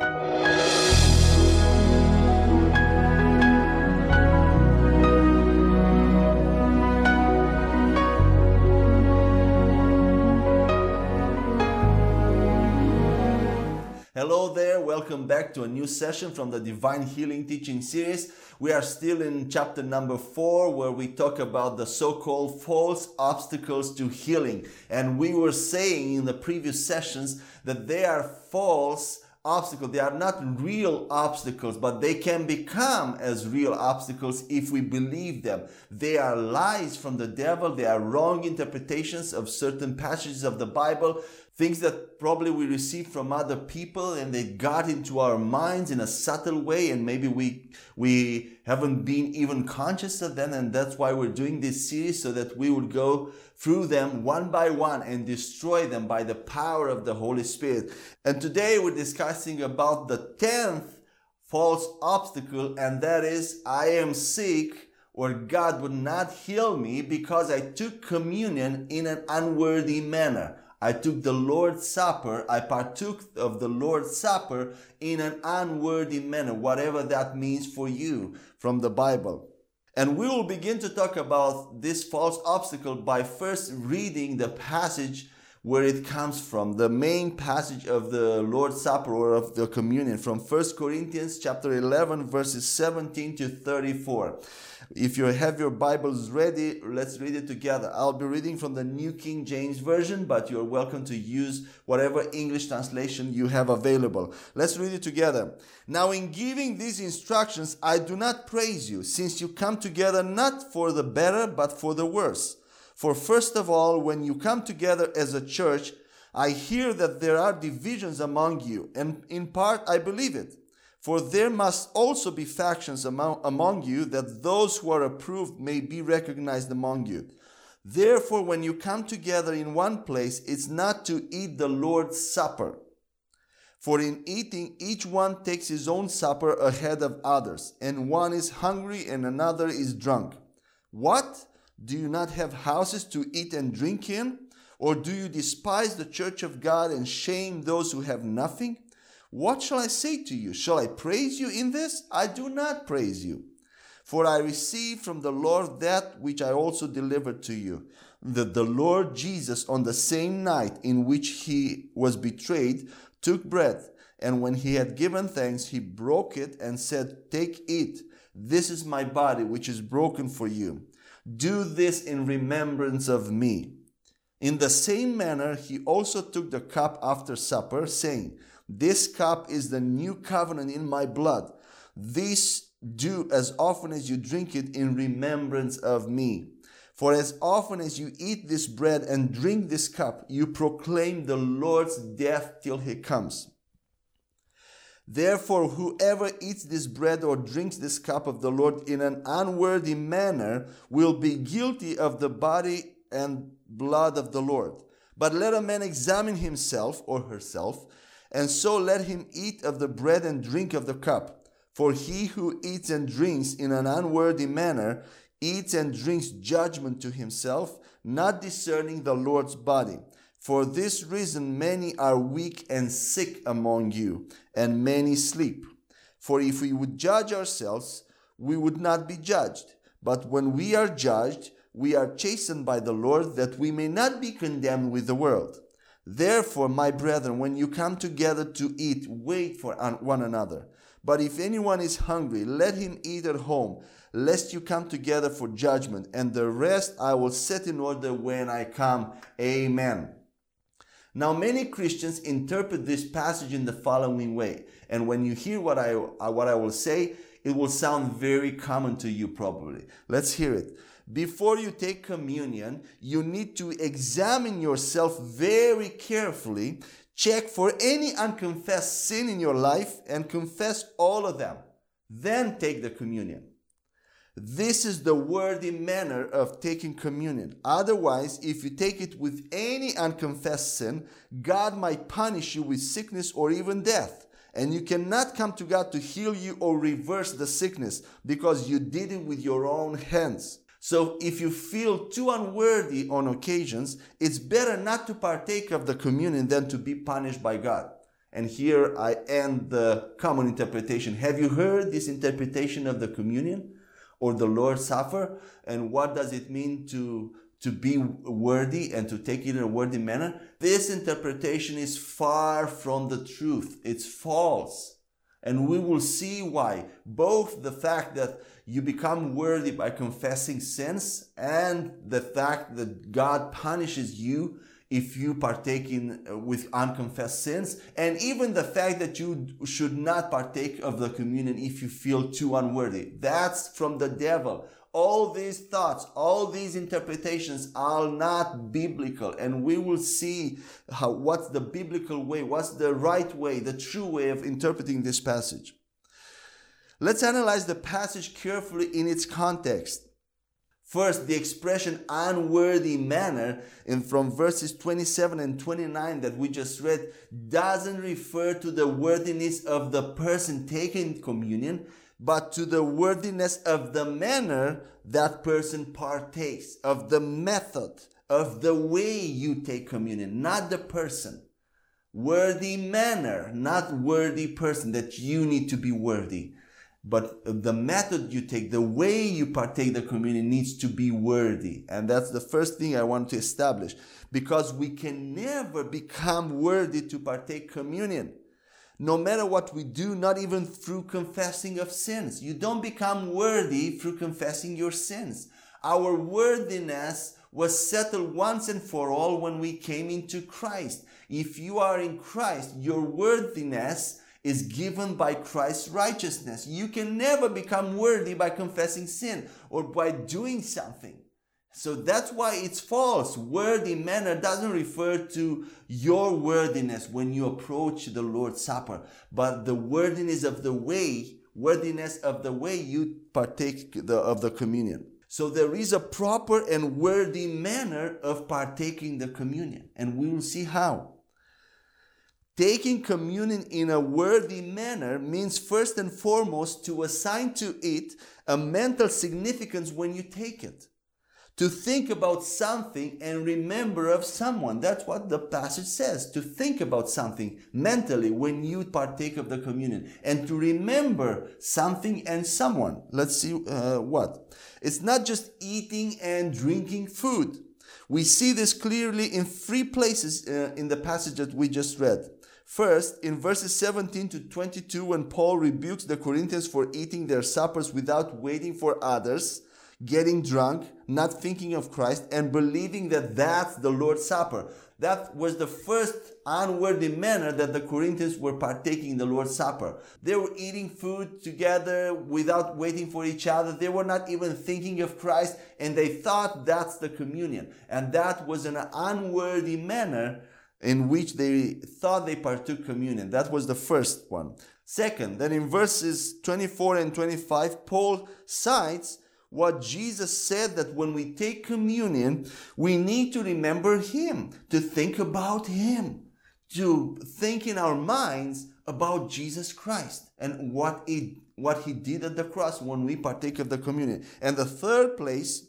Hello there, welcome back to a new session from the Divine Healing Teaching Series. We are still in chapter number four, where we talk about the so called false obstacles to healing. And we were saying in the previous sessions that they are false obstacles. They are not real obstacles, but they can become as real obstacles if we believe them. They are lies from the devil. They are wrong interpretations of certain passages of the Bible things that probably we received from other people and they got into our minds in a subtle way and maybe we we haven't been even conscious of them and that's why we're doing this series so that we would go through them one by one and destroy them by the power of the holy spirit and today we're discussing about the 10th false obstacle and that is i am sick or God would not heal me because I took communion in an unworthy manner. I took the Lord's Supper, I partook of the Lord's Supper in an unworthy manner, whatever that means for you from the Bible. And we will begin to talk about this false obstacle by first reading the passage where it comes from, the main passage of the Lord's Supper or of the communion from 1 Corinthians chapter 11 verses 17 to 34. If you have your Bibles ready, let's read it together. I'll be reading from the New King James Version, but you're welcome to use whatever English translation you have available. Let's read it together. Now, in giving these instructions, I do not praise you, since you come together not for the better, but for the worse. For first of all, when you come together as a church, I hear that there are divisions among you, and in part I believe it. For there must also be factions among, among you, that those who are approved may be recognized among you. Therefore, when you come together in one place, it's not to eat the Lord's Supper. For in eating, each one takes his own supper ahead of others, and one is hungry and another is drunk. What? Do you not have houses to eat and drink in? Or do you despise the church of God and shame those who have nothing? What shall I say to you? Shall I praise you in this? I do not praise you. For I received from the Lord that which I also delivered to you that the Lord Jesus, on the same night in which he was betrayed, took bread, and when he had given thanks, he broke it and said, Take it. This is my body, which is broken for you. Do this in remembrance of me. In the same manner, he also took the cup after supper, saying, this cup is the new covenant in my blood. This do as often as you drink it in remembrance of me. For as often as you eat this bread and drink this cup, you proclaim the Lord's death till he comes. Therefore, whoever eats this bread or drinks this cup of the Lord in an unworthy manner will be guilty of the body and blood of the Lord. But let a man examine himself or herself and so let him eat of the bread and drink of the cup. For he who eats and drinks in an unworthy manner eats and drinks judgment to himself, not discerning the Lord's body. For this reason, many are weak and sick among you, and many sleep. For if we would judge ourselves, we would not be judged. But when we are judged, we are chastened by the Lord, that we may not be condemned with the world. Therefore, my brethren, when you come together to eat, wait for one another. But if anyone is hungry, let him eat at home, lest you come together for judgment. And the rest I will set in order when I come. Amen. Now, many Christians interpret this passage in the following way. And when you hear what I, uh, what I will say, it will sound very common to you probably. Let's hear it before you take communion, you need to examine yourself very carefully, check for any unconfessed sin in your life, and confess all of them. Then take the communion. This is the worthy manner of taking communion. Otherwise, if you take it with any unconfessed sin, God might punish you with sickness or even death. And you cannot come to God to heal you or reverse the sickness because you did it with your own hands. So if you feel too unworthy on occasions, it's better not to partake of the communion than to be punished by God. And here I end the common interpretation. Have you heard this interpretation of the communion or the Lord's Supper? And what does it mean to to be worthy and to take it in a worthy manner. This interpretation is far from the truth. It's false. And we will see why. Both the fact that you become worthy by confessing sins and the fact that God punishes you if you partake in uh, with unconfessed sins and even the fact that you should not partake of the communion if you feel too unworthy that's from the devil all these thoughts, all these interpretations are not biblical. And we will see how, what's the biblical way, what's the right way, the true way of interpreting this passage. Let's analyze the passage carefully in its context. First, the expression unworthy manner in from verses 27 and 29 that we just read doesn't refer to the worthiness of the person taking communion, but to the worthiness of the manner that person partakes, of the method, of the way you take communion, not the person. Worthy manner, not worthy person, that you need to be worthy. But the method you take, the way you partake the communion needs to be worthy. And that's the first thing I want to establish. Because we can never become worthy to partake communion no matter what we do, not even through confessing of sins. You don't become worthy through confessing your sins. Our worthiness was settled once and for all when we came into Christ. If you are in Christ, your worthiness is given by Christ's righteousness. You can never become worthy by confessing sin or by doing something. So that's why it's false. Worthy manner doesn't refer to your worthiness when you approach the Lord's Supper, but the worthiness of the way, worthiness of the way you partake the, of the communion. So there is a proper and worthy manner of partaking the communion, and we will see how. Taking communion in a worthy manner means first and foremost to assign to it a mental significance when you take it to think about something and remember of someone. That's what the passage says, to think about something mentally when you partake of the communion and to remember something and someone. Let's see uh, what. It's not just eating and drinking food. We see this clearly in three places uh, in the passage that we just read. First, in verses 17 to 22, when Paul rebukes the Corinthians for eating their suppers without waiting for others, getting drunk, not thinking of Christ, and believing that that's the Lord's Supper. That was the first unworthy manner that the Corinthians were partaking the Lord's Supper. They were eating food together without waiting for each other. They were not even thinking of Christ, and they thought that's the communion. And that was an unworthy manner in which they thought they partook communion. That was the first one. Second, then in verses 24 and 25, Paul cites what Jesus said that when we take communion, we need to remember Him, to think about Him, to think in our minds about Jesus Christ and what He, what he did at the cross when we partake of the communion. And the third place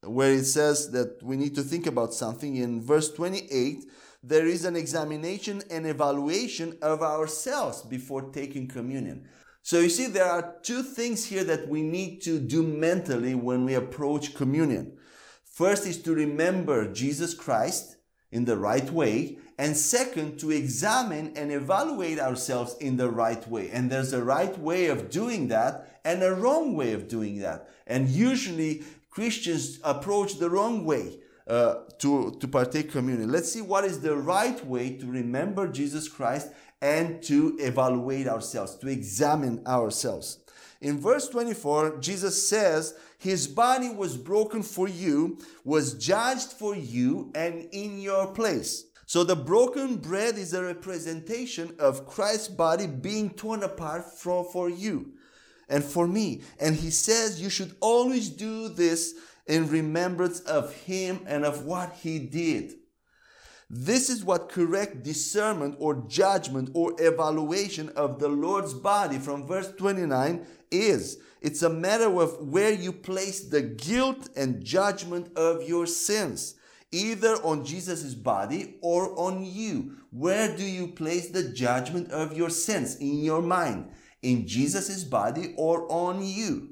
where it says that we need to think about something in verse 28 there is an examination and evaluation of ourselves before taking communion. So you see, there are two things here that we need to do mentally when we approach communion. First is to remember Jesus Christ in the right way. And second, to examine and evaluate ourselves in the right way. And there's a right way of doing that and a wrong way of doing that. And usually Christians approach the wrong way. Uh, to, to partake communion. Let's see what is the right way to remember Jesus Christ and to evaluate ourselves, to examine ourselves. In verse 24, Jesus says, His body was broken for you, was judged for you, and in your place. So the broken bread is a representation of Christ's body being torn apart for, for you and for me. And He says you should always do this in remembrance of Him and of what He did. This is what correct discernment or judgment or evaluation of the Lord's body from verse 29 is. It's a matter of where you place the guilt and judgment of your sins. either on Jesus' body or on you. Where do you place the judgment of your sins in your mind? In Jesus' body or on you?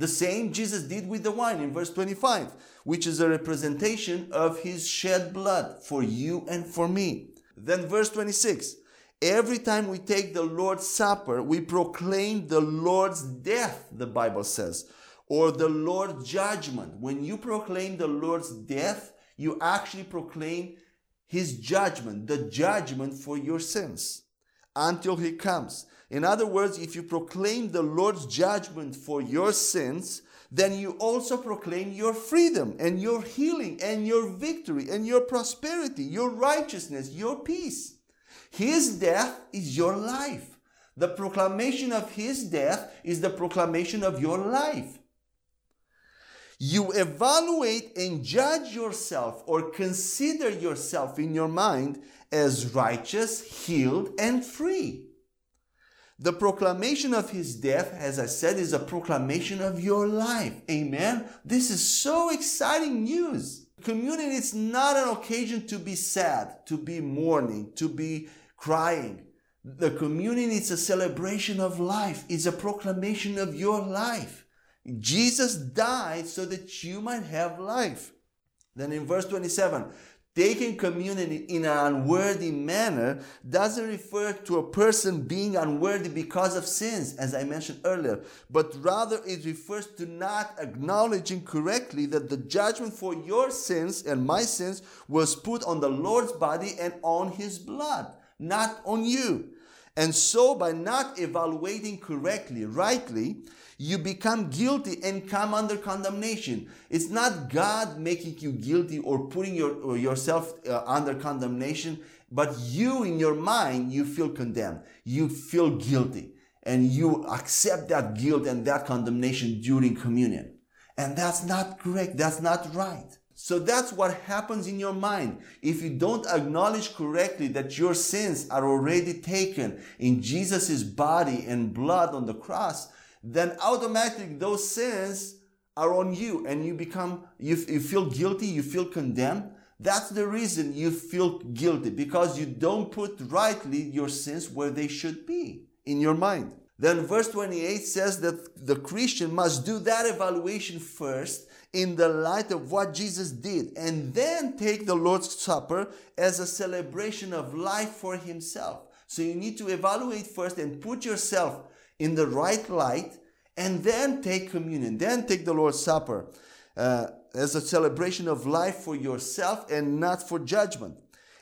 The same Jesus did with the wine in verse 25, which is a representation of his shed blood for you and for me. Then verse 26, every time we take the Lord's Supper, we proclaim the Lord's death, the Bible says, or the Lord's judgment. When you proclaim the Lord's death, you actually proclaim his judgment, the judgment for your sins until he comes. In other words, if you proclaim the Lord's judgment for your sins, then you also proclaim your freedom and your healing and your victory and your prosperity, your righteousness, your peace. His death is your life. The proclamation of his death is the proclamation of your life. You evaluate and judge yourself or consider yourself in your mind as righteous, healed, and free. The proclamation of his death, as I said, is a proclamation of your life. Amen. This is so exciting news. Communion is not an occasion to be sad, to be mourning, to be crying. The communion is a celebration of life, it's a proclamation of your life. Jesus died so that you might have life. Then in verse 27, taking communion in an unworthy manner doesn't refer to a person being unworthy because of sins, as I mentioned earlier, but rather it refers to not acknowledging correctly that the judgment for your sins and my sins was put on the Lord's body and on his blood, not on you. And so, by not evaluating correctly, rightly, you become guilty and come under condemnation. It's not God making you guilty or putting your, or yourself uh, under condemnation, but you in your mind, you feel condemned. You feel guilty and you accept that guilt and that condemnation during communion. And that's not correct. That's not right. So that's what happens in your mind. If you don't acknowledge correctly that your sins are already taken in Jesus' body and blood on the cross, then automatically those sins are on you and you become, you, you feel guilty, you feel condemned. That's the reason you feel guilty because you don't put rightly your sins where they should be in your mind. Then verse 28 says that the Christian must do that evaluation first in the light of what Jesus did and then take the Lord's Supper as a celebration of life for himself. So you need to evaluate first and put yourself in the right light and then take communion, then take the Lord's Supper uh, as a celebration of life for yourself and not for judgment.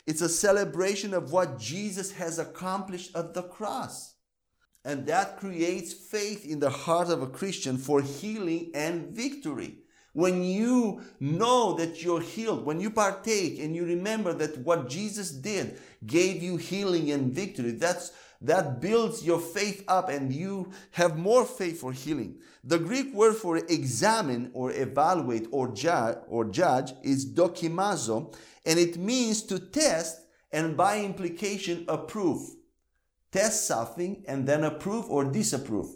It's a celebration of what Jesus has accomplished at the cross. And that creates faith in the heart of a Christian for healing and victory. When you know that you're healed, when you partake and you remember that what Jesus did gave you healing and victory, that's that builds your faith up and you have more faith for healing. The Greek word for examine or evaluate or judge or judge is dokimazo and it means to test and by implication approve. Test something and then approve or disapprove.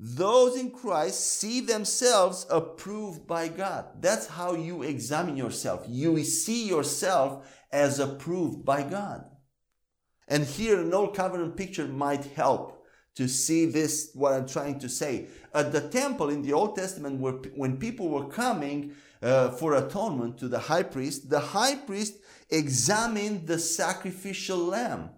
Those in Christ see themselves approved by God. That's how you examine yourself. You see yourself as approved by God. And here an old covenant picture might help to see this, what I'm trying to say. At the temple in the Old Testament, where, when people were coming uh, for atonement to the high priest, the high priest examined the sacrificial lamb.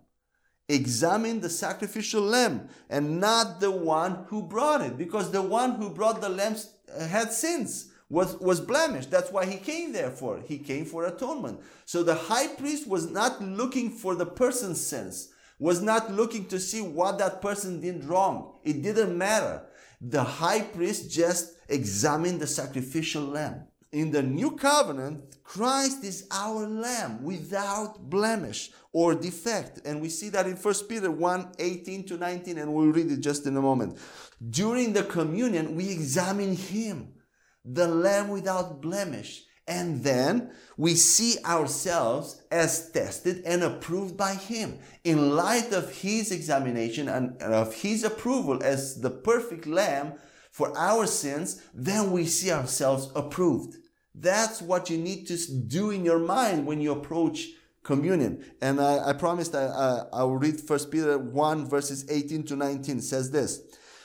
Examined the sacrificial lamb and not the one who brought it, because the one who brought the lambs had sins was, was blemished. That's why he came there for. He came for atonement. So the high priest was not looking for the person's sins, was not looking to see what that person did wrong. It didn't matter. The high priest just examined the sacrificial lamb. In the new covenant, Christ is our lamb without blemish or defect. And we see that in 1 Peter 1 18 to 19, and we'll read it just in a moment. During the communion, we examine him the Lamb without blemish. And then we see ourselves as tested and approved by Him. In light of His examination and of His approval as the perfect Lamb for our sins, then we see ourselves approved. That's what you need to do in your mind when you approach communion. And I, I promised I, I, I will read First Peter 1 verses 18 to 19. It says this.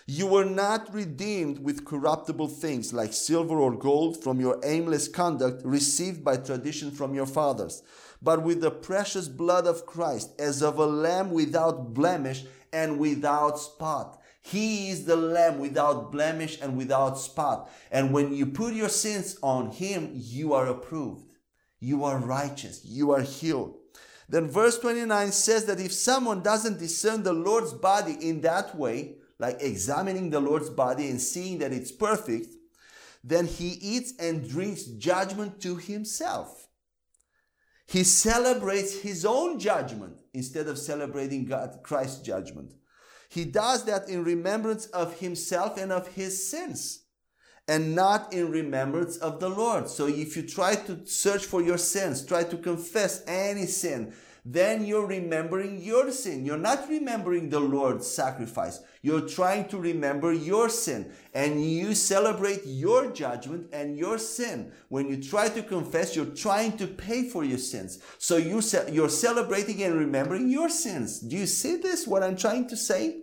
You were not redeemed with corruptible things like silver or gold from your aimless conduct received by tradition from your fathers, but with the precious blood of Christ as of a lamb without blemish and without spot. He is the lamb without blemish and without spot. And when you put your sins on him, you are approved. You are righteous. You are healed. Then verse 29 says that if someone doesn't discern the Lord's body in that way, like examining the Lord's body and seeing that it's perfect, then he eats and drinks judgment to himself. He celebrates his own judgment instead of celebrating God, Christ's judgment. He does that in remembrance of himself and of his sins and not in remembrance of the Lord. So if you try to search for your sins, try to confess any sin, then you're remembering your sin. You're not remembering the Lord's sacrifice. You're trying to remember your sin and you celebrate your judgment and your sin. When you try to confess, you're trying to pay for your sins. So you you're celebrating and remembering your sins. Do you see this? What I'm trying to say?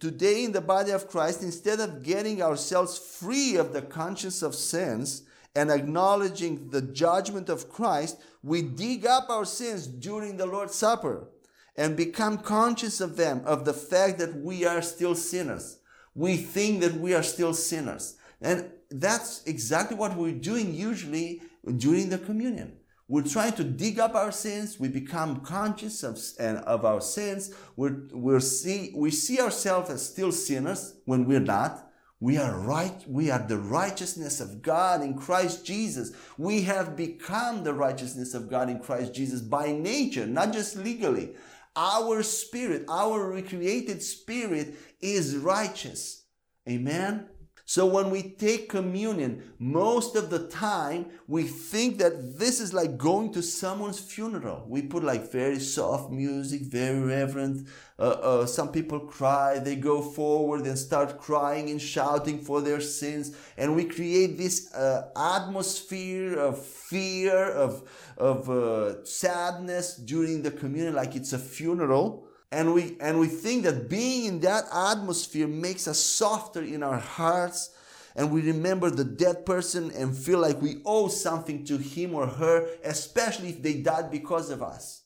Today, in the body of Christ, instead of getting ourselves free of the conscience of sins and acknowledging the judgment of Christ, we dig up our sins during the Lord's Supper and become conscious of them, of the fact that we are still sinners. We think that we are still sinners. And that's exactly what we're doing usually during the communion. We're trying to dig up our sins. We become conscious of, and of our sins. We're, we're see, we see ourselves as still sinners when we're not. We are right. We are the righteousness of God in Christ Jesus. We have become the righteousness of God in Christ Jesus by nature, not just legally. Our spirit, our recreated spirit is righteous. Amen. So when we take communion, most of the time we think that this is like going to someone's funeral. We put like very soft music, very reverent. Uh, uh, some people cry, they go forward and start crying and shouting for their sins. And we create this uh, atmosphere of fear, of, of uh, sadness during the communion, like it's a funeral and we and we think that being in that atmosphere makes us softer in our hearts. And we remember the dead person and feel like we owe something to him or her especially if they died because of us.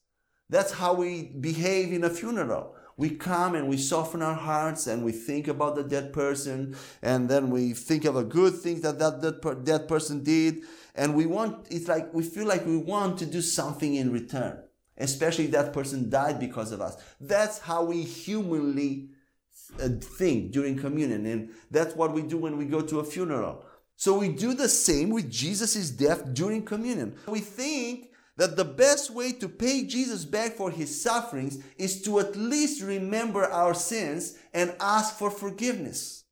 That's how we behave in a funeral. We come and we soften our hearts and we think about the dead person. And then we think of a good thing that that dead, dead person did. And we want it's like we feel like we want to do something in return especially that person died because of us. That's how we humanly uh, think during communion, and that's what we do when we go to a funeral. So we do the same with Jesus' death during communion. We think that the best way to pay Jesus back for his sufferings is to at least remember our sins and ask for forgiveness.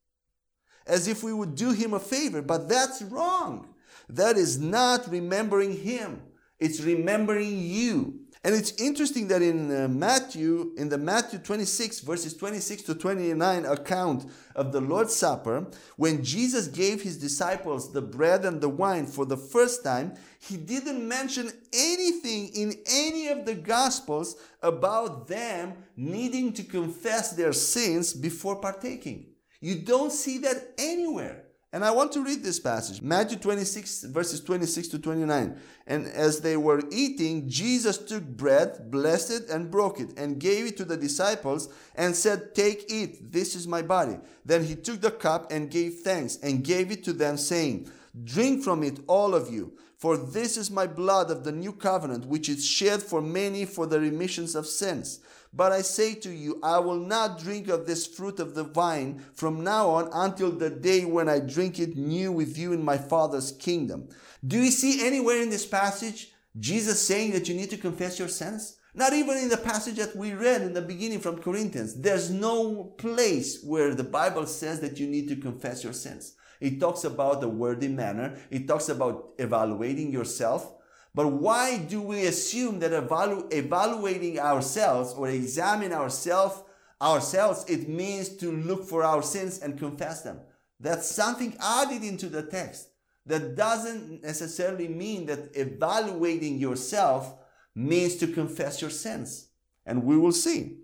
As if we would do him a favor, but that's wrong. That is not remembering him. It's remembering you. And it's interesting that in uh, Matthew, in the Matthew 26, verses 26 to 29 account of the Lord's Supper, when Jesus gave his disciples the bread and the wine for the first time, he didn't mention anything in any of the Gospels about them needing to confess their sins before partaking. You don't see that anywhere. And I want to read this passage Matthew 26, verses 26 to 29. And as they were eating, Jesus took bread, blessed it, and broke it, and gave it to the disciples, and said, Take, it, this is my body. Then he took the cup and gave thanks, and gave it to them, saying, Drink from it, all of you, for this is my blood of the new covenant, which is shed for many for the remissions of sins. But I say to you, I will not drink of this fruit of the vine from now on until the day when I drink it new with you in my Father's kingdom. Do you see anywhere in this passage Jesus saying that you need to confess your sins? Not even in the passage that we read in the beginning from Corinthians. There's no place where the Bible says that you need to confess your sins. It talks about a worthy manner. It talks about evaluating yourself. But why do we assume that evalu- evaluating ourselves or examine ourselves ourselves it means to look for our sins and confess them? That's something added into the text. that doesn't necessarily mean that evaluating yourself means to confess your sins. And we will see.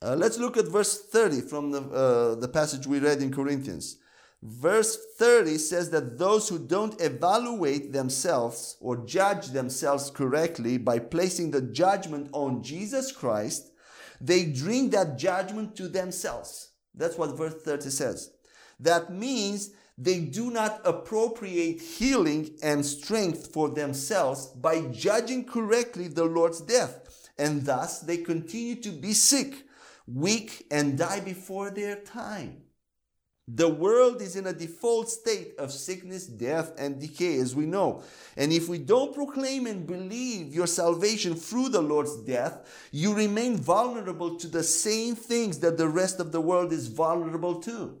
Uh, let's look at verse 30 from the, uh, the passage we read in Corinthians. Verse 30 says that those who don't evaluate themselves or judge themselves correctly by placing the judgment on Jesus Christ, they bring that judgment to themselves. That's what verse 30 says. That means they do not appropriate healing and strength for themselves by judging correctly the Lord's death. And thus they continue to be sick, weak, and die before their time. The world is in a default state of sickness, death, and decay, as we know. And if we don't proclaim and believe your salvation through the Lord's death, you remain vulnerable to the same things that the rest of the world is vulnerable to.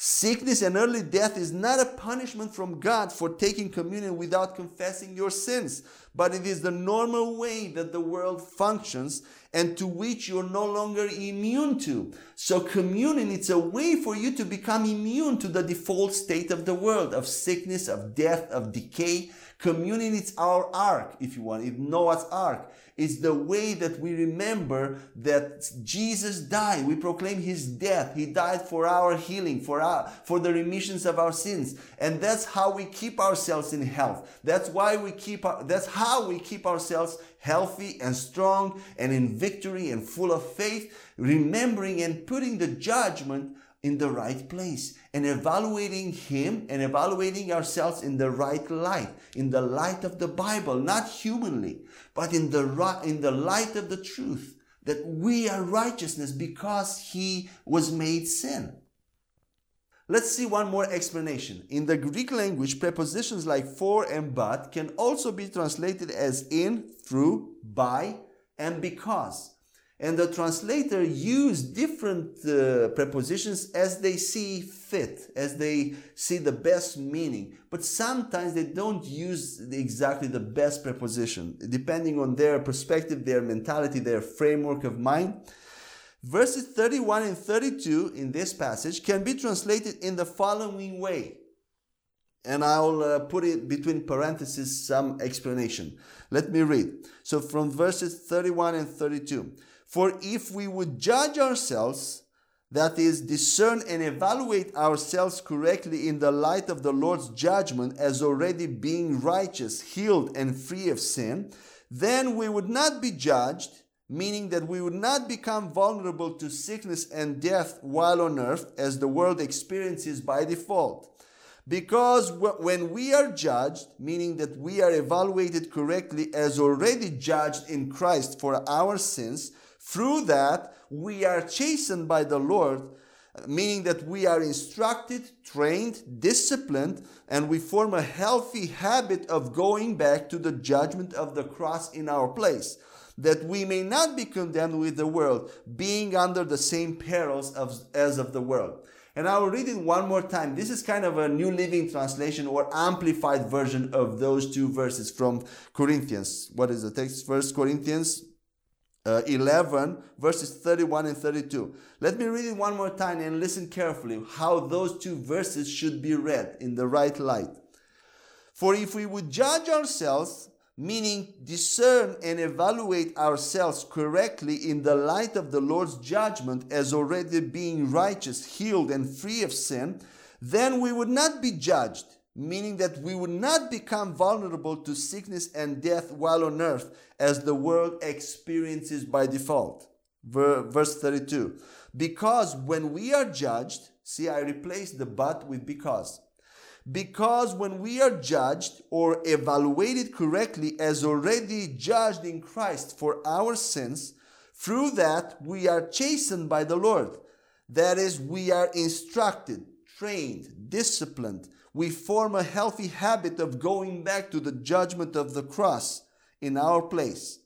Sickness and early death is not a punishment from God for taking communion without confessing your sins, but it is the normal way that the world functions and to which you're no longer immune to. So communion, it's a way for you to become immune to the default state of the world, of sickness, of death, of decay. Communion, it's our ark, if you want, it's Noah's ark. It's the way that we remember that Jesus died. We proclaim his death. He died for our healing, for our, for the remissions of our sins. And that's how we keep ourselves in health. That's why we keep, our, that's how we keep ourselves healthy and strong and in victory and full of faith, remembering and putting the judgment in the right place and evaluating Him and evaluating ourselves in the right light, in the light of the Bible, not humanly, but in the, right, in the light of the truth that we are righteousness because He was made sin. Let's see one more explanation. In the Greek language, prepositions like for and but can also be translated as in, through, by, and because. And the translator use different uh, prepositions as they see fit, as they see the best meaning. But sometimes they don't use exactly the best preposition, depending on their perspective, their mentality, their framework of mind. Verses 31 and 32 in this passage can be translated in the following way. And I'll uh, put it between parentheses some explanation. Let me read. So from verses 31 and 32. For if we would judge ourselves, that is, discern and evaluate ourselves correctly in the light of the Lord's judgment as already being righteous, healed, and free of sin, then we would not be judged, meaning that we would not become vulnerable to sickness and death while on earth, as the world experiences by default. Because when we are judged, meaning that we are evaluated correctly as already judged in Christ for our sins, through that, we are chastened by the Lord, meaning that we are instructed, trained, disciplined, and we form a healthy habit of going back to the judgment of the cross in our place, that we may not be condemned with the world, being under the same perils of, as of the world. And I will read it one more time. This is kind of a New Living Translation or amplified version of those two verses from Corinthians. What is the text? First Corinthians uh, 11, verses 31 and 32. Let me read it one more time and listen carefully how those two verses should be read in the right light. For if we would judge ourselves, meaning discern and evaluate ourselves correctly in the light of the Lord's judgment as already being righteous, healed, and free of sin, then we would not be judged meaning that we would not become vulnerable to sickness and death while on earth as the world experiences by default. Verse 32. Because when we are judged, see, I replaced the but with because. Because when we are judged or evaluated correctly as already judged in Christ for our sins, through that we are chastened by the Lord. That is, we are instructed, trained, disciplined, we form a healthy habit of going back to the judgment of the cross in our place,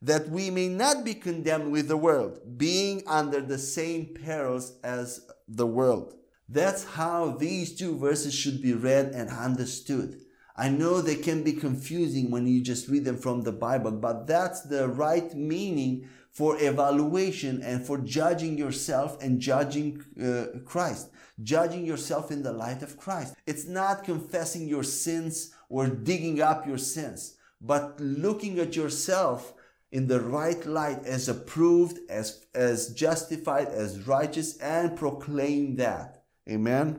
that we may not be condemned with the world, being under the same perils as the world. That's how these two verses should be read and understood. I know they can be confusing when you just read them from the Bible, but that's the right meaning for evaluation and for judging yourself and judging uh, Christ, judging yourself in the light of Christ. It's not confessing your sins or digging up your sins, but looking at yourself in the right light as approved, as, as justified, as righteous, and proclaim that. Amen.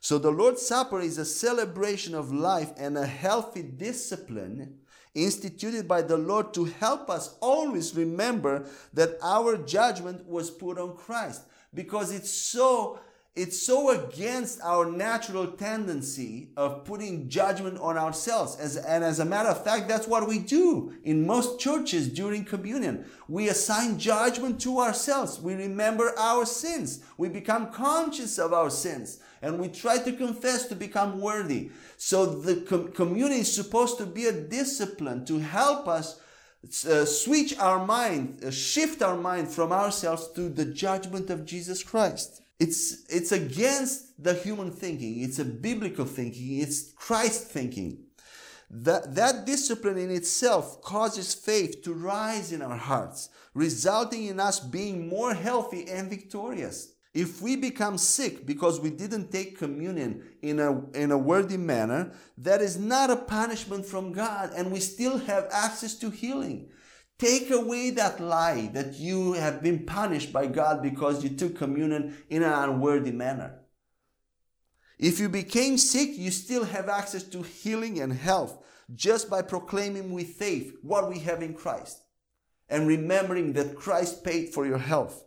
So the Lord's Supper is a celebration of life and a healthy discipline instituted by the Lord to help us always remember that our judgment was put on Christ because it's so it's so against our natural tendency of putting judgment on ourselves. As, and as a matter of fact, that's what we do in most churches during communion. We assign judgment to ourselves. We remember our sins. We become conscious of our sins and we try to confess to become worthy. So the com- is supposed to be a discipline to help us uh, switch our mind, uh, shift our mind from ourselves to the judgment of Jesus Christ. It's, it's against the human thinking. It's a biblical thinking. It's Christ thinking. That, that discipline in itself causes faith to rise in our hearts, resulting in us being more healthy and victorious. If we become sick because we didn't take communion in a, in a worthy manner, that is not a punishment from God, and we still have access to healing. Take away that lie that you have been punished by God because you took communion in an unworthy manner. If you became sick, you still have access to healing and health just by proclaiming with faith what we have in Christ and remembering that Christ paid for your health.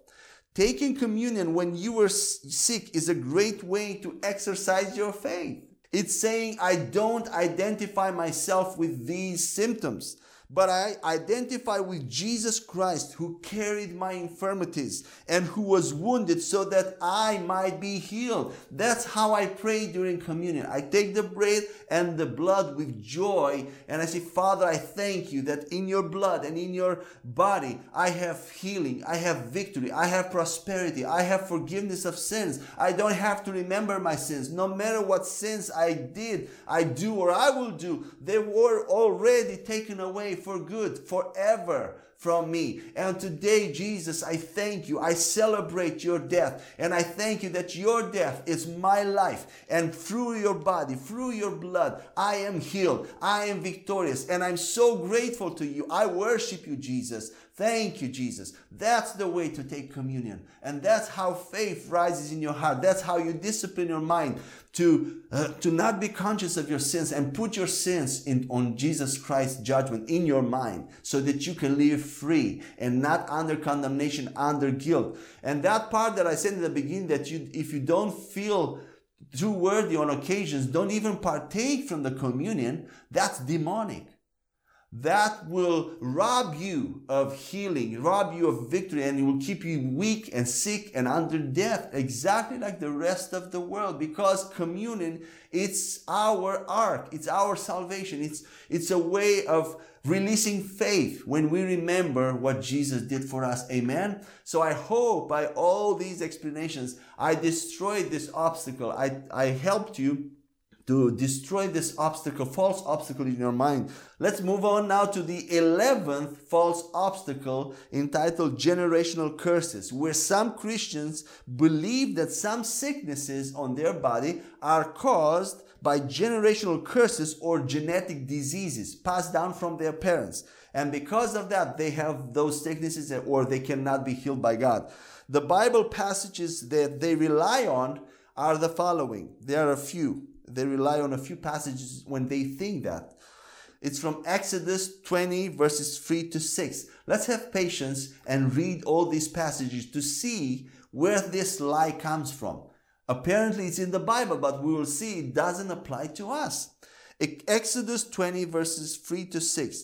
Taking communion when you were sick is a great way to exercise your faith. It's saying, I don't identify myself with these symptoms but I identify with Jesus Christ who carried my infirmities and who was wounded so that I might be healed. That's how I pray during communion. I take the bread and the blood with joy and I say, Father, I thank you that in your blood and in your body I have healing, I have victory, I have prosperity, I have forgiveness of sins. I don't have to remember my sins. No matter what sins I did, I do, or I will do, they were already taken away for good forever from me. And today, Jesus, I thank you. I celebrate your death. And I thank you that your death is my life. And through your body, through your blood, I am healed. I am victorious. And I'm so grateful to you. I worship you, Jesus. Thank you, Jesus. That's the way to take communion. And that's how faith rises in your heart. That's how you discipline your mind to, uh, to not be conscious of your sins and put your sins in, on Jesus Christ's judgment in your mind so that you can live free and not under condemnation, under guilt. And that part that I said in the beginning that you, if you don't feel too worthy on occasions, don't even partake from the communion, that's demonic that will rob you of healing, rob you of victory, and it will keep you weak and sick and under death, exactly like the rest of the world. Because communion, it's our ark, it's our salvation, it's, it's a way of releasing faith when we remember what Jesus did for us. Amen. So I hope by all these explanations, I destroyed this obstacle. I, I helped you to destroy this obstacle, false obstacle in your mind. Let's move on now to the 11th false obstacle entitled generational curses, where some Christians believe that some sicknesses on their body are caused by generational curses or genetic diseases passed down from their parents. And because of that, they have those sicknesses or they cannot be healed by God. The Bible passages that they rely on are the following. There are a few they rely on a few passages when they think that. It's from Exodus 20, verses 3 to 6. Let's have patience and read all these passages to see where this lie comes from. Apparently, it's in the Bible, but we will see it doesn't apply to us. Exodus 20, verses 3 to 6.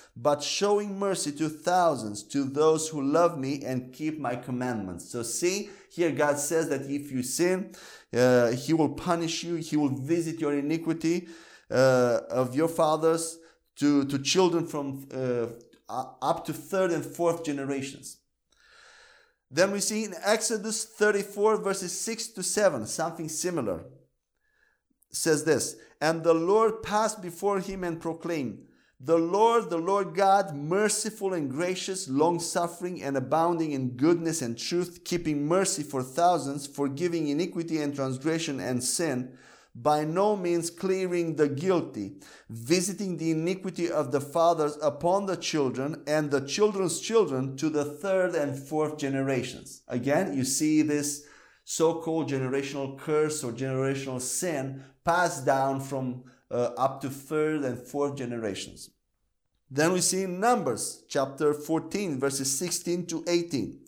but showing mercy to thousands, to those who love me and keep my commandments. So, see, here God says that if you sin, uh, He will punish you, He will visit your iniquity uh, of your fathers to, to children from uh, up to third and fourth generations. Then we see in Exodus 34, verses 6 to 7, something similar. It says this And the Lord passed before him and proclaimed, the Lord, the Lord God, merciful and gracious, long suffering and abounding in goodness and truth, keeping mercy for thousands, forgiving iniquity and transgression and sin, by no means clearing the guilty, visiting the iniquity of the fathers upon the children and the children's children to the third and fourth generations. Again, you see this so called generational curse or generational sin passed down from uh, up to third and fourth generations. Then we see in Numbers chapter 14, verses 16 to 18.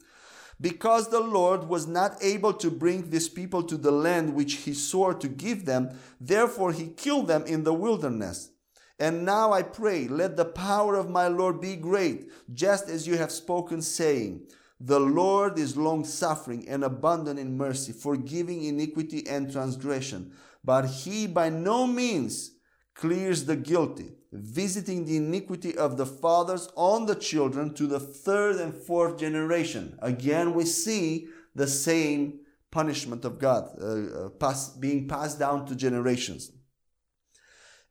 Because the Lord was not able to bring this people to the land which he swore to give them, therefore he killed them in the wilderness. And now I pray, let the power of my Lord be great, just as you have spoken, saying, The Lord is long suffering and abundant in mercy, forgiving iniquity and transgression. But he by no means clears the guilty, visiting the iniquity of the fathers on the children to the third and fourth generation. Again, we see the same punishment of God uh, uh, pass, being passed down to generations.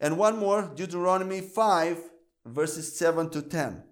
And one more, Deuteronomy 5, verses 7 to 10.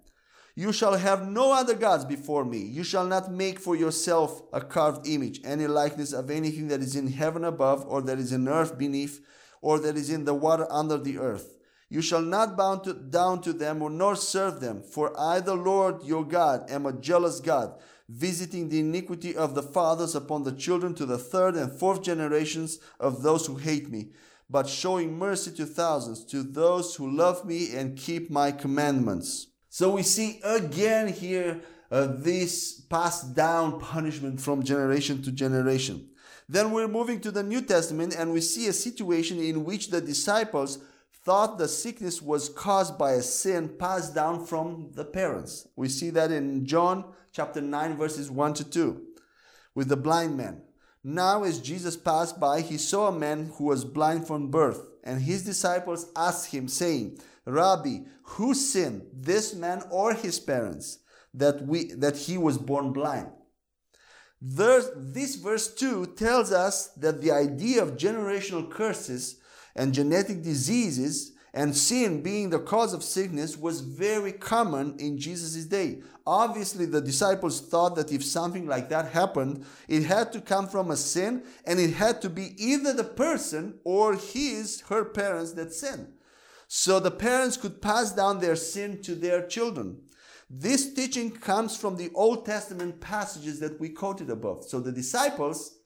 You shall have no other gods before me. You shall not make for yourself a carved image, any likeness of anything that is in heaven above, or that is in earth beneath, or that is in the water under the earth. You shall not bow to, down to them or nor serve them, for I, the Lord your God, am a jealous God, visiting the iniquity of the fathers upon the children to the third and fourth generations of those who hate me, but showing mercy to thousands, to those who love me and keep my commandments. So we see again here uh, this passed down punishment from generation to generation. Then we're moving to the New Testament and we see a situation in which the disciples thought the sickness was caused by a sin passed down from the parents. We see that in John chapter 9 verses 1 to 2 with the blind man. Now as Jesus passed by, he saw a man who was blind from birth, and his disciples asked him saying, Rabbi, who sinned, this man or his parents, that we that he was born blind? This verse 2 tells us that the idea of generational curses and genetic diseases and sin being the cause of sickness was very common in Jesus' day. Obviously, the disciples thought that if something like that happened, it had to come from a sin and it had to be either the person or his, her parents that sinned. So the parents could pass down their sin to their children. This teaching comes from the Old Testament passages that we quoted above. So the disciples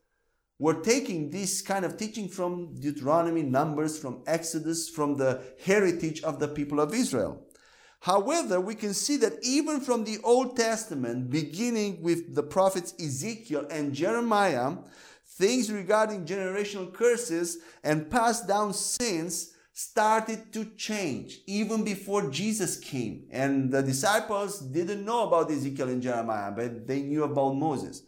were taking this kind of teaching from Deuteronomy, Numbers, from Exodus, from the heritage of the people of Israel. However, we can see that even from the Old Testament, beginning with the prophets Ezekiel and Jeremiah, things regarding generational curses and passed down sins started to change even before Jesus came. And the disciples didn't know about Ezekiel and Jeremiah, but they knew about Moses.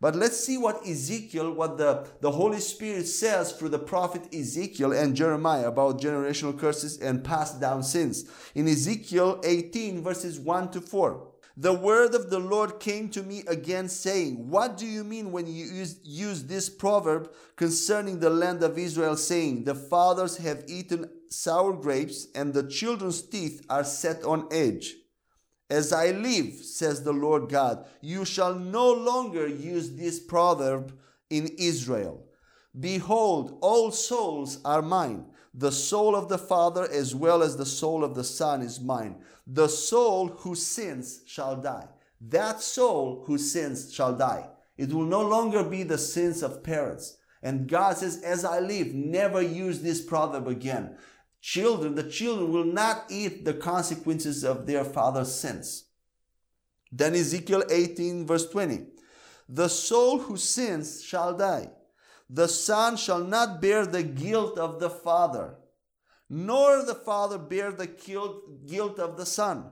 But let's see what Ezekiel, what the, the Holy Spirit says through the prophet Ezekiel and Jeremiah about generational curses and passed down sins. In Ezekiel 18, verses 1 to 4. The word of the Lord came to me again, saying, What do you mean when you use, use this proverb concerning the land of Israel, saying, The fathers have eaten sour grapes, and the children's teeth are set on edge? As I live, says the Lord God, you shall no longer use this proverb in Israel. Behold, all souls are mine. The soul of the Father as well as the soul of the Son is mine. The soul who sins shall die. That soul who sins shall die. It will no longer be the sins of parents. And God says, As I live, never use this proverb again. Children, the children will not eat the consequences of their father's sins. Then Ezekiel 18, verse 20. The soul who sins shall die. The son shall not bear the guilt of the father, nor the father bear the guilt of the son.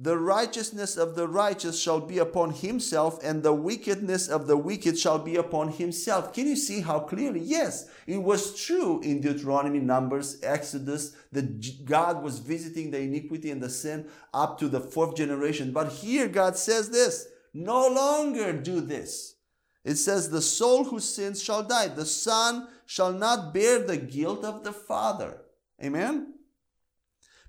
the righteousness of the righteous shall be upon himself, and the wickedness of the wicked shall be upon himself. Can you see how clearly? Yes, it was true in Deuteronomy, Numbers, Exodus that God was visiting the iniquity and the sin up to the fourth generation. But here God says this no longer do this. It says, The soul who sins shall die. The son shall not bear the guilt of the father. Amen?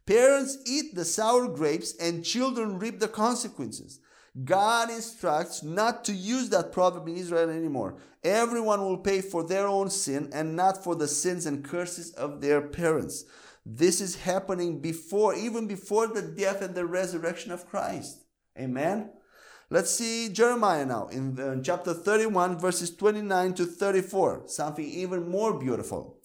Parents eat the sour grapes and children reap the consequences. God instructs not to use that proverb in Israel anymore. Everyone will pay for their own sin and not for the sins and curses of their parents. This is happening before, even before the death and the resurrection of Christ. Amen. Let's see Jeremiah now in the, chapter 31, verses 29 to 34. Something even more beautiful.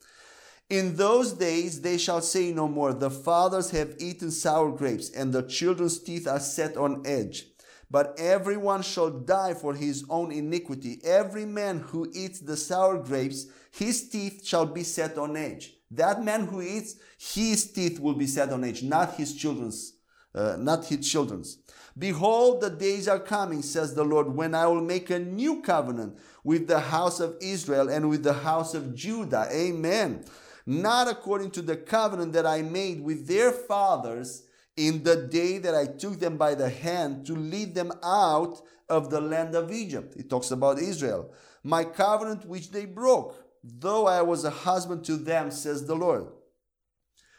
In those days they shall say no more, The fathers have eaten sour grapes, and the children's teeth are set on edge. But everyone shall die for his own iniquity. Every man who eats the sour grapes, his teeth shall be set on edge. That man who eats, his teeth will be set on edge, not his children's, uh, not his children's. Behold, the days are coming, says the Lord, when I will make a new covenant with the house of Israel and with the house of Judah. Amen not according to the covenant that I made with their fathers in the day that I took them by the hand to lead them out of the land of Egypt. It talks about Israel. My covenant which they broke, though I was a husband to them, says the Lord.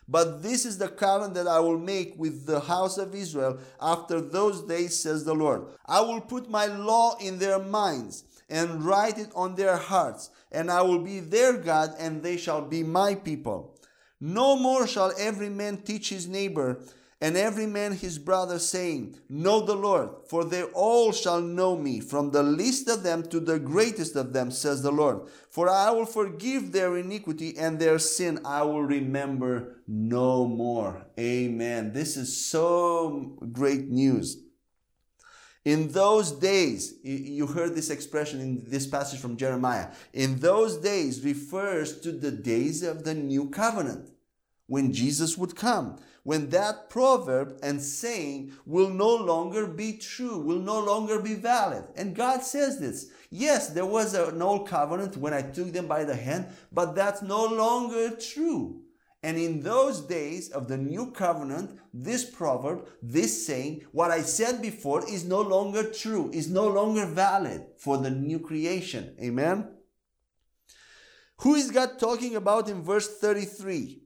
But this is the covenant that I will make with the house of Israel after those days, says the Lord. I will put my law in their minds and write it on their hearts, and I will be their God, and they shall be my people. No more shall every man teach his neighbor, and every man his brother, saying, Know the Lord, for they all shall know me, from the least of them to the greatest of them, says the Lord. For I will forgive their iniquity, and their sin I will remember no more. Amen. This is so great news. In those days, you heard this expression in this passage from Jeremiah. In those days refers to the days of the new covenant when Jesus would come. When that proverb and saying will no longer be true, will no longer be valid. And God says this. Yes, there was an old covenant when I took them by the hand, but that's no longer true. And in those days of the new covenant, this proverb, this saying, what I said before is no longer true, is no longer valid for the new creation. Amen? Who is God talking about in verse 33?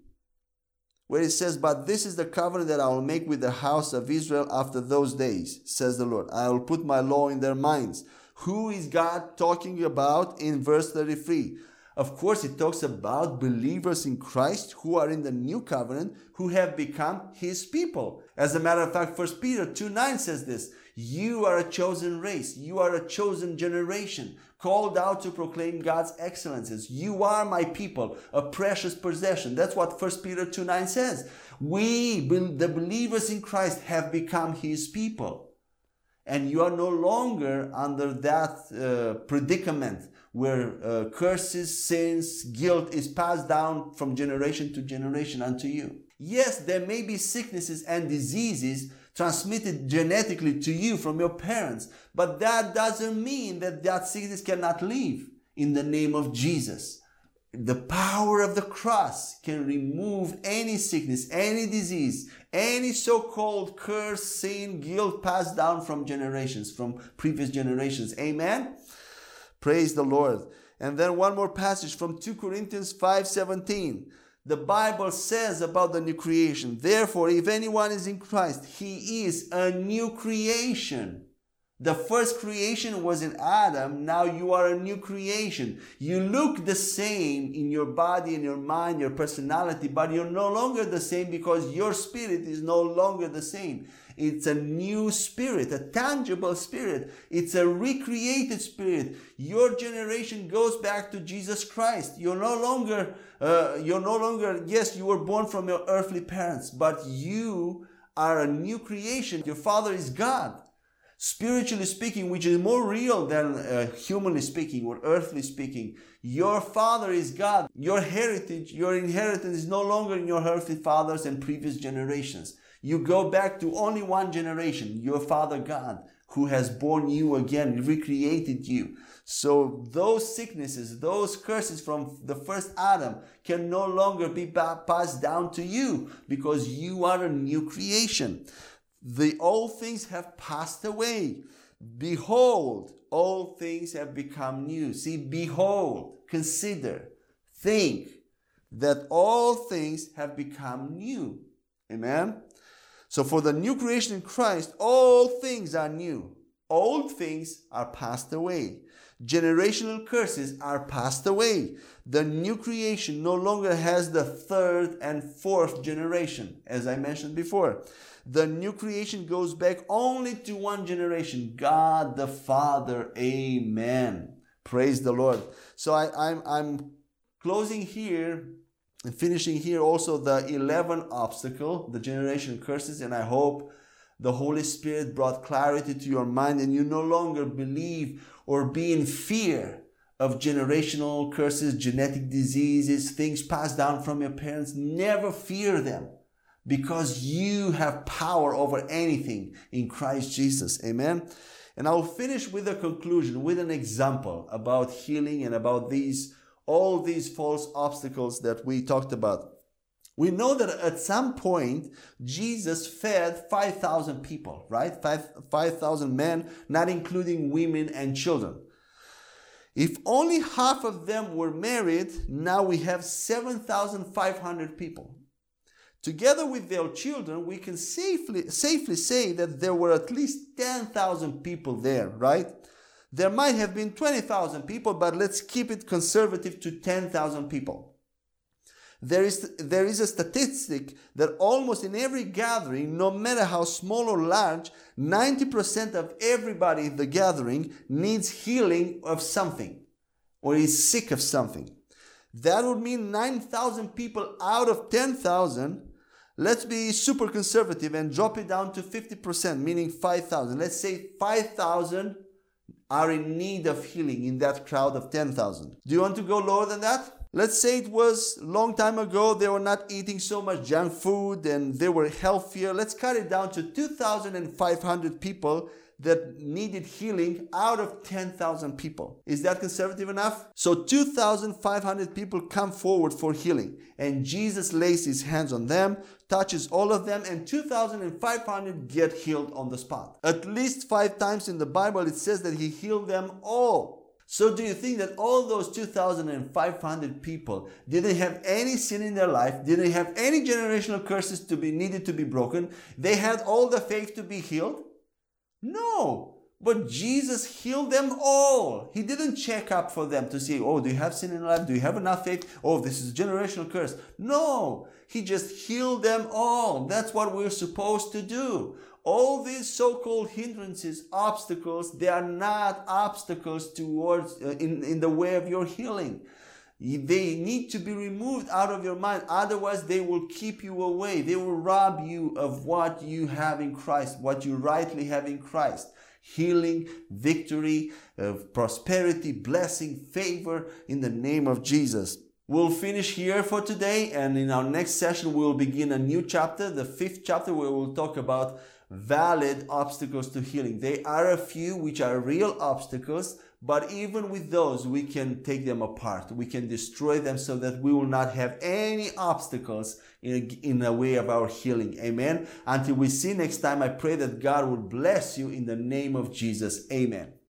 Where it says, But this is the covenant that I will make with the house of Israel after those days, says the Lord. I will put my law in their minds. Who is God talking about in verse 33? Of course, it talks about believers in Christ who are in the new covenant, who have become his people. As a matter of fact, 1 Peter 2 9 says this You are a chosen race, you are a chosen generation, called out to proclaim God's excellences. You are my people, a precious possession. That's what 1 Peter 2 9 says. We, the believers in Christ, have become his people. And you are no longer under that uh, predicament where uh, curses, sins, guilt is passed down from generation to generation unto you. Yes, there may be sicknesses and diseases transmitted genetically to you from your parents, but that doesn't mean that that sickness cannot leave in the name of Jesus. The power of the cross can remove any sickness, any disease, any so called curse, sin, guilt passed down from generations, from previous generations. Amen? Praise the Lord. And then one more passage from 2 Corinthians 5:17. The Bible says about the new creation, therefore, if anyone is in Christ, he is a new creation. The first creation was in Adam. Now you are a new creation. You look the same in your body, in your mind, your personality, but you're no longer the same because your spirit is no longer the same. It's a new spirit, a tangible spirit. It's a recreated spirit. Your generation goes back to Jesus Christ. You're no longer, uh, you're no longer, yes, you were born from your earthly parents, but you are a new creation. Your father is God. Spiritually speaking, which is more real than uh, humanly speaking or earthly speaking, your father is God. Your heritage, your inheritance is no longer in your earthly fathers and previous generations. You go back to only one generation, your Father God, who has born you again, recreated you. So those sicknesses, those curses from the first Adam can no longer be passed down to you because you are a new creation. The old things have passed away. Behold, all things have become new. See, behold, consider, think that all things have become new. Amen. So for the new creation in Christ, all things are new. Old things are passed away. Generational curses are passed away. The new creation no longer has the third and fourth generation, as I mentioned before. The new creation goes back only to one generation God the Father. Amen. Praise the Lord. So I, I'm, I'm closing here and finishing here also the 11 obstacle, the generation curses, and I hope the Holy Spirit brought clarity to your mind and you no longer believe or be in fear of generational curses, genetic diseases, things passed down from your parents. Never fear them because you have power over anything in Christ Jesus. Amen. And I'll finish with a conclusion, with an example about healing and about these all these false obstacles that we talked about. We know that at some point Jesus fed 5,000 people, right? 5,000 men, not including women and children. If only half of them were married, now we have 7,500 people. Together with their children, we can safely, safely say that there were at least 10,000 people there, right? There might have been 20,000 people, but let's keep it conservative to 10,000 people. There is, there is a statistic that almost in every gathering, no matter how small or large, 90% of everybody in the gathering needs healing of something or is sick of something. That would mean 9,000 people out of 10,000. Let's be super conservative and drop it down to 50%, meaning 5,000. Let's say 5,000 are in need of healing in that crowd of 10,000. Do you want to go lower than that? Let's say it was a long time ago they were not eating so much junk food and they were healthier. Let's cut it down to 2,500 people that needed healing out of 10,000 people. Is that conservative enough? So 2,500 people come forward for healing and Jesus lays his hands on them, touches all of them and 2,500 get healed on the spot. At least five times in the Bible it says that he healed them all. So do you think that all those 2,500 people didn't have any sin in their life, didn't have any generational curses to be needed to be broken? They had all the faith to be healed? No. But Jesus healed them all. He didn't check up for them to see, oh, do you have sin in life? Do you have enough faith? Oh, this is a generational curse. No. He just healed them all. That's what we're supposed to do. All these so-called hindrances, obstacles, they are not obstacles towards uh, in, in the way of your healing. They need to be removed out of your mind. Otherwise, they will keep you away. They will rob you of what you have in Christ, what you rightly have in Christ. Healing, victory, uh, prosperity, blessing, favor in the name of Jesus. We'll finish here for today, and in our next session, we'll begin a new chapter, the fifth chapter, where we'll talk about valid obstacles to healing. They are a few which are real obstacles but even with those, we can take them apart. We can destroy them so that we will not have any obstacles in, in the way of our healing. Amen. Until we see next time, I pray that God will bless you in the name of Jesus. Amen.